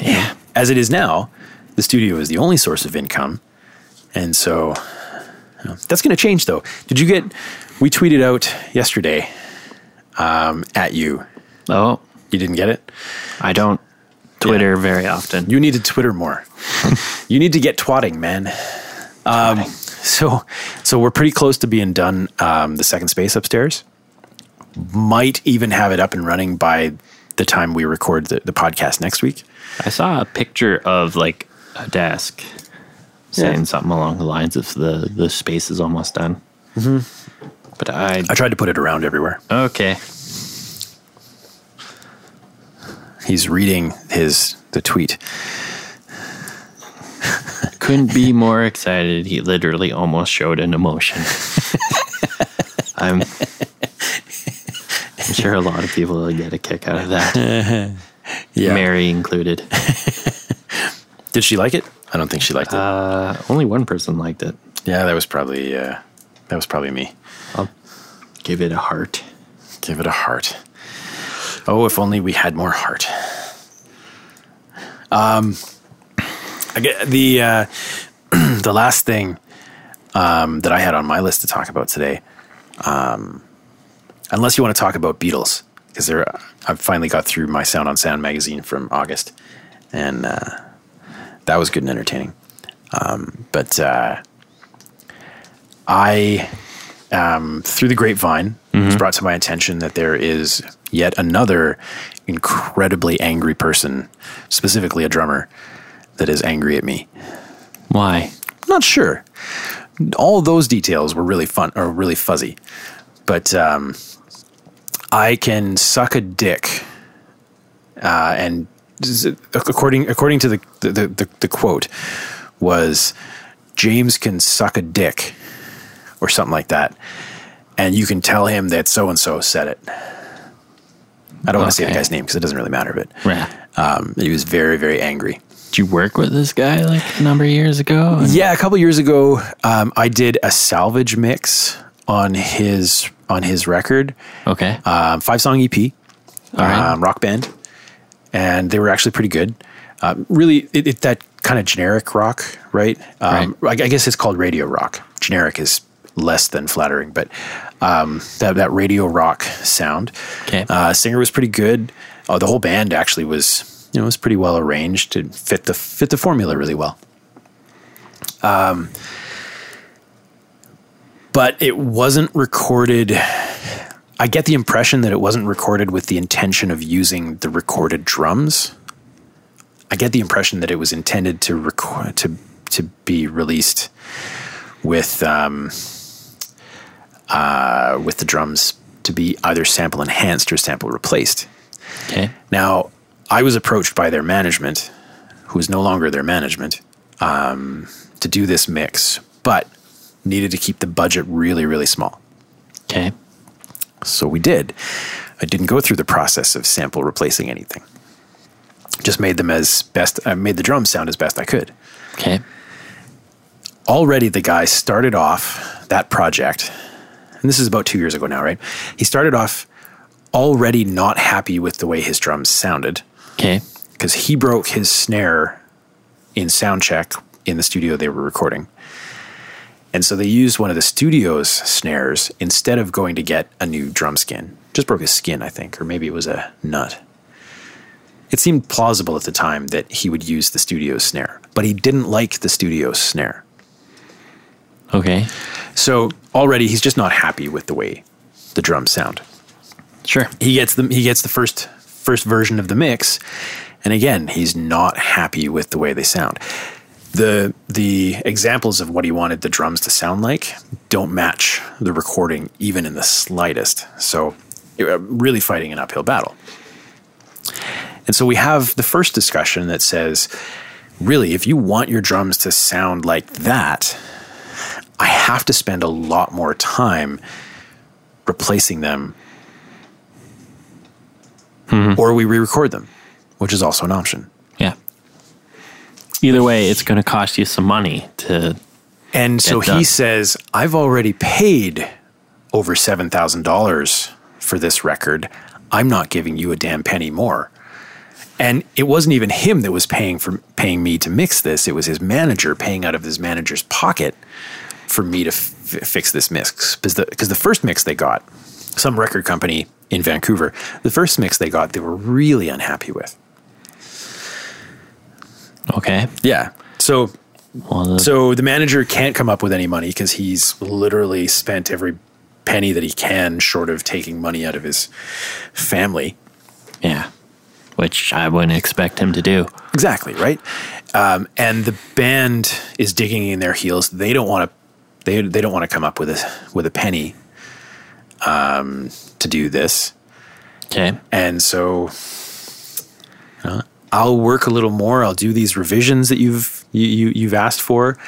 Yeah. as it is now, the studio is the only source of income, and so you know, that's going to change. Though, did you get? We tweeted out yesterday um, at you. Oh, You didn't get it. I don't Twitter very often. You need to Twitter more. you need to get twatting, man. Um, so, so we're pretty close to being done. Um, the second space upstairs might even have it up and running by the time we record the, the podcast next week. I saw a picture of like a desk saying Yeah. something along the lines of the the space is almost done. Mm-hmm. But I I tried to put it around everywhere. okay. He's reading his the tweet. Couldn't be more excited. He literally almost showed an emotion. I'm, I'm sure a lot of people will get a kick out of that, Yeah. Mary included. Did she like it? I don't think she liked it. Uh, only one person liked it. yeah, that was probably uh, that was probably me. Give it a heart. Give it a heart. Oh, if only we had more heart. Um, the uh, the last thing um, that I had on my list to talk about today. Um, unless you want to talk about Beatles, because there, I've finally got through my Sound on Sound magazine from August, and uh, that was good and entertaining. Um, but uh, I um, through the grapevine, it was brought to my attention that there is yet another incredibly angry person, specifically a drummer, that is angry at me. Why? Not sure. All those details were really fun or really fuzzy, but um, I can suck a dick uh, and according according to the the, the the quote was James can suck a dick or something like that, and you can tell him that so and so said it. I don't want to say the guy's name because it doesn't really matter, but Yeah. um, he was very very angry. Did you work with this guy like a number of years ago? Yeah, a couple years ago, um, I did a salvage mix on his on his record, Okay. um, five song EP, All right. um, rock band, and they were actually pretty good. Um, really, it, it, that kind of generic rock, right? Um, I, I guess it's called radio rock. Generic is less than flattering, but um, that that radio rock sound. Okay. Uh, singer was pretty good. Uh, the whole band actually was, you know, was pretty well arranged to fit the fit the formula really well. Um, but it wasn't recorded. I get the impression that it wasn't recorded with the intention of using the recorded drums. I get the impression that it was intended to record to to be released with um, uh, with the drums to be either sample enhanced or sample replaced. okay. Now, I was approached by their management, who is no longer their management, um, to do this mix, but needed to keep the budget really, really small. Okay. So we did. I didn't go through the process of sample replacing anything. Just made them as best. I made the drums sound as best I could. Okay. Already, the guy started off that project, and this is about two years ago now, right? He started off already not happy with the way his drums sounded Okay. because he broke his snare in sound check in the studio they were recording. And so they used one of the studio's snares instead of going to get a new drum skin. Just broke his skin, I think, or maybe it was a nut. It seemed plausible at the time that he would use the studio's snare, but he didn't like the studio's snare. Okay. So already he's just not happy with the way the drums sound. Sure. he gets the he gets the first first version of the mix and again he's not happy with the way they sound the the examples of what he wanted the drums to sound like don't match the recording even in the slightest so uh, really fighting an uphill battle and so we have the first discussion that says really if you want your drums to sound like that i have to spend a lot more time replacing them mm-hmm. or we re-record them, which is also an option. Yeah. Either way, it's going to cost you some money to. And so does. he says, "I've already paid over seven thousand dollars for this record. I'm not giving you a damn penny more." And it wasn't even him that was paying for paying me to mix this. It was his manager paying out of his manager's pocket for me to f- fix this mix because the because the first mix they got, some record company in Vancouver, the first mix they got, they were really unhappy with. Okay. Yeah. So Well, the, So the manager can't come up with any money because he's literally spent every penny that he can short of taking money out of his family. yeah. Which I wouldn't expect him to do. Exactly, right? Um, and the band is digging in their heels. They don't want to they they don't want to come up with a with a penny um, to do this. Okay. And so you know, I'll work a little more. I'll do these revisions that you've you, you you've asked for.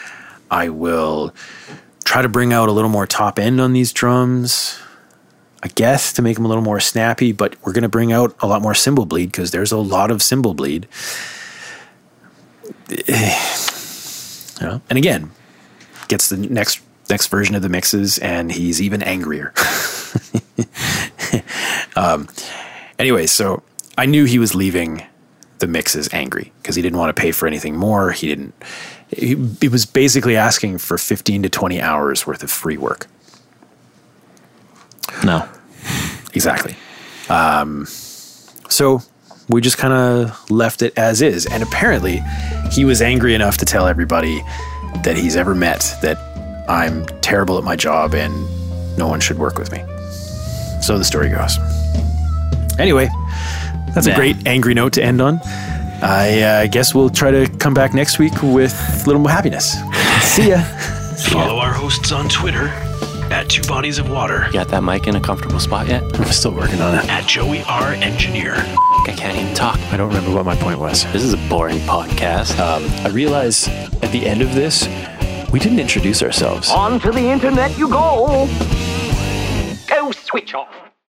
I will try to bring out a little more top end on these drums. I guess to make them a little more snappy, but we're going to bring out a lot more cymbal bleed because there's a lot of cymbal bleed. You know? And again, gets the next next version of the mixes, and he's even angrier. um, anyway, so I knew he was leaving the mixes angry because he didn't want to pay for anything more. He didn't. He, he was basically asking for 15 to 20 hours worth of free work. No. Exactly. Um, so we just kind of left it as is. And apparently, he was angry enough to tell everybody that he's ever met that I'm terrible at my job and no one should work with me. So the story goes. Anyway, that's a great angry note to end on. I uh, guess we'll try to come back next week with a little more happiness. See ya. Follow our hosts on Twitter at two bodies of water. You got that mic in a comfortable spot yet? I'm still working on it. At Joey R. Engineer. I can't even talk. I don't remember what my point was. This is a boring podcast. Um, I realize at the end of this, we didn't introduce ourselves. On to the internet you go. Go switch off.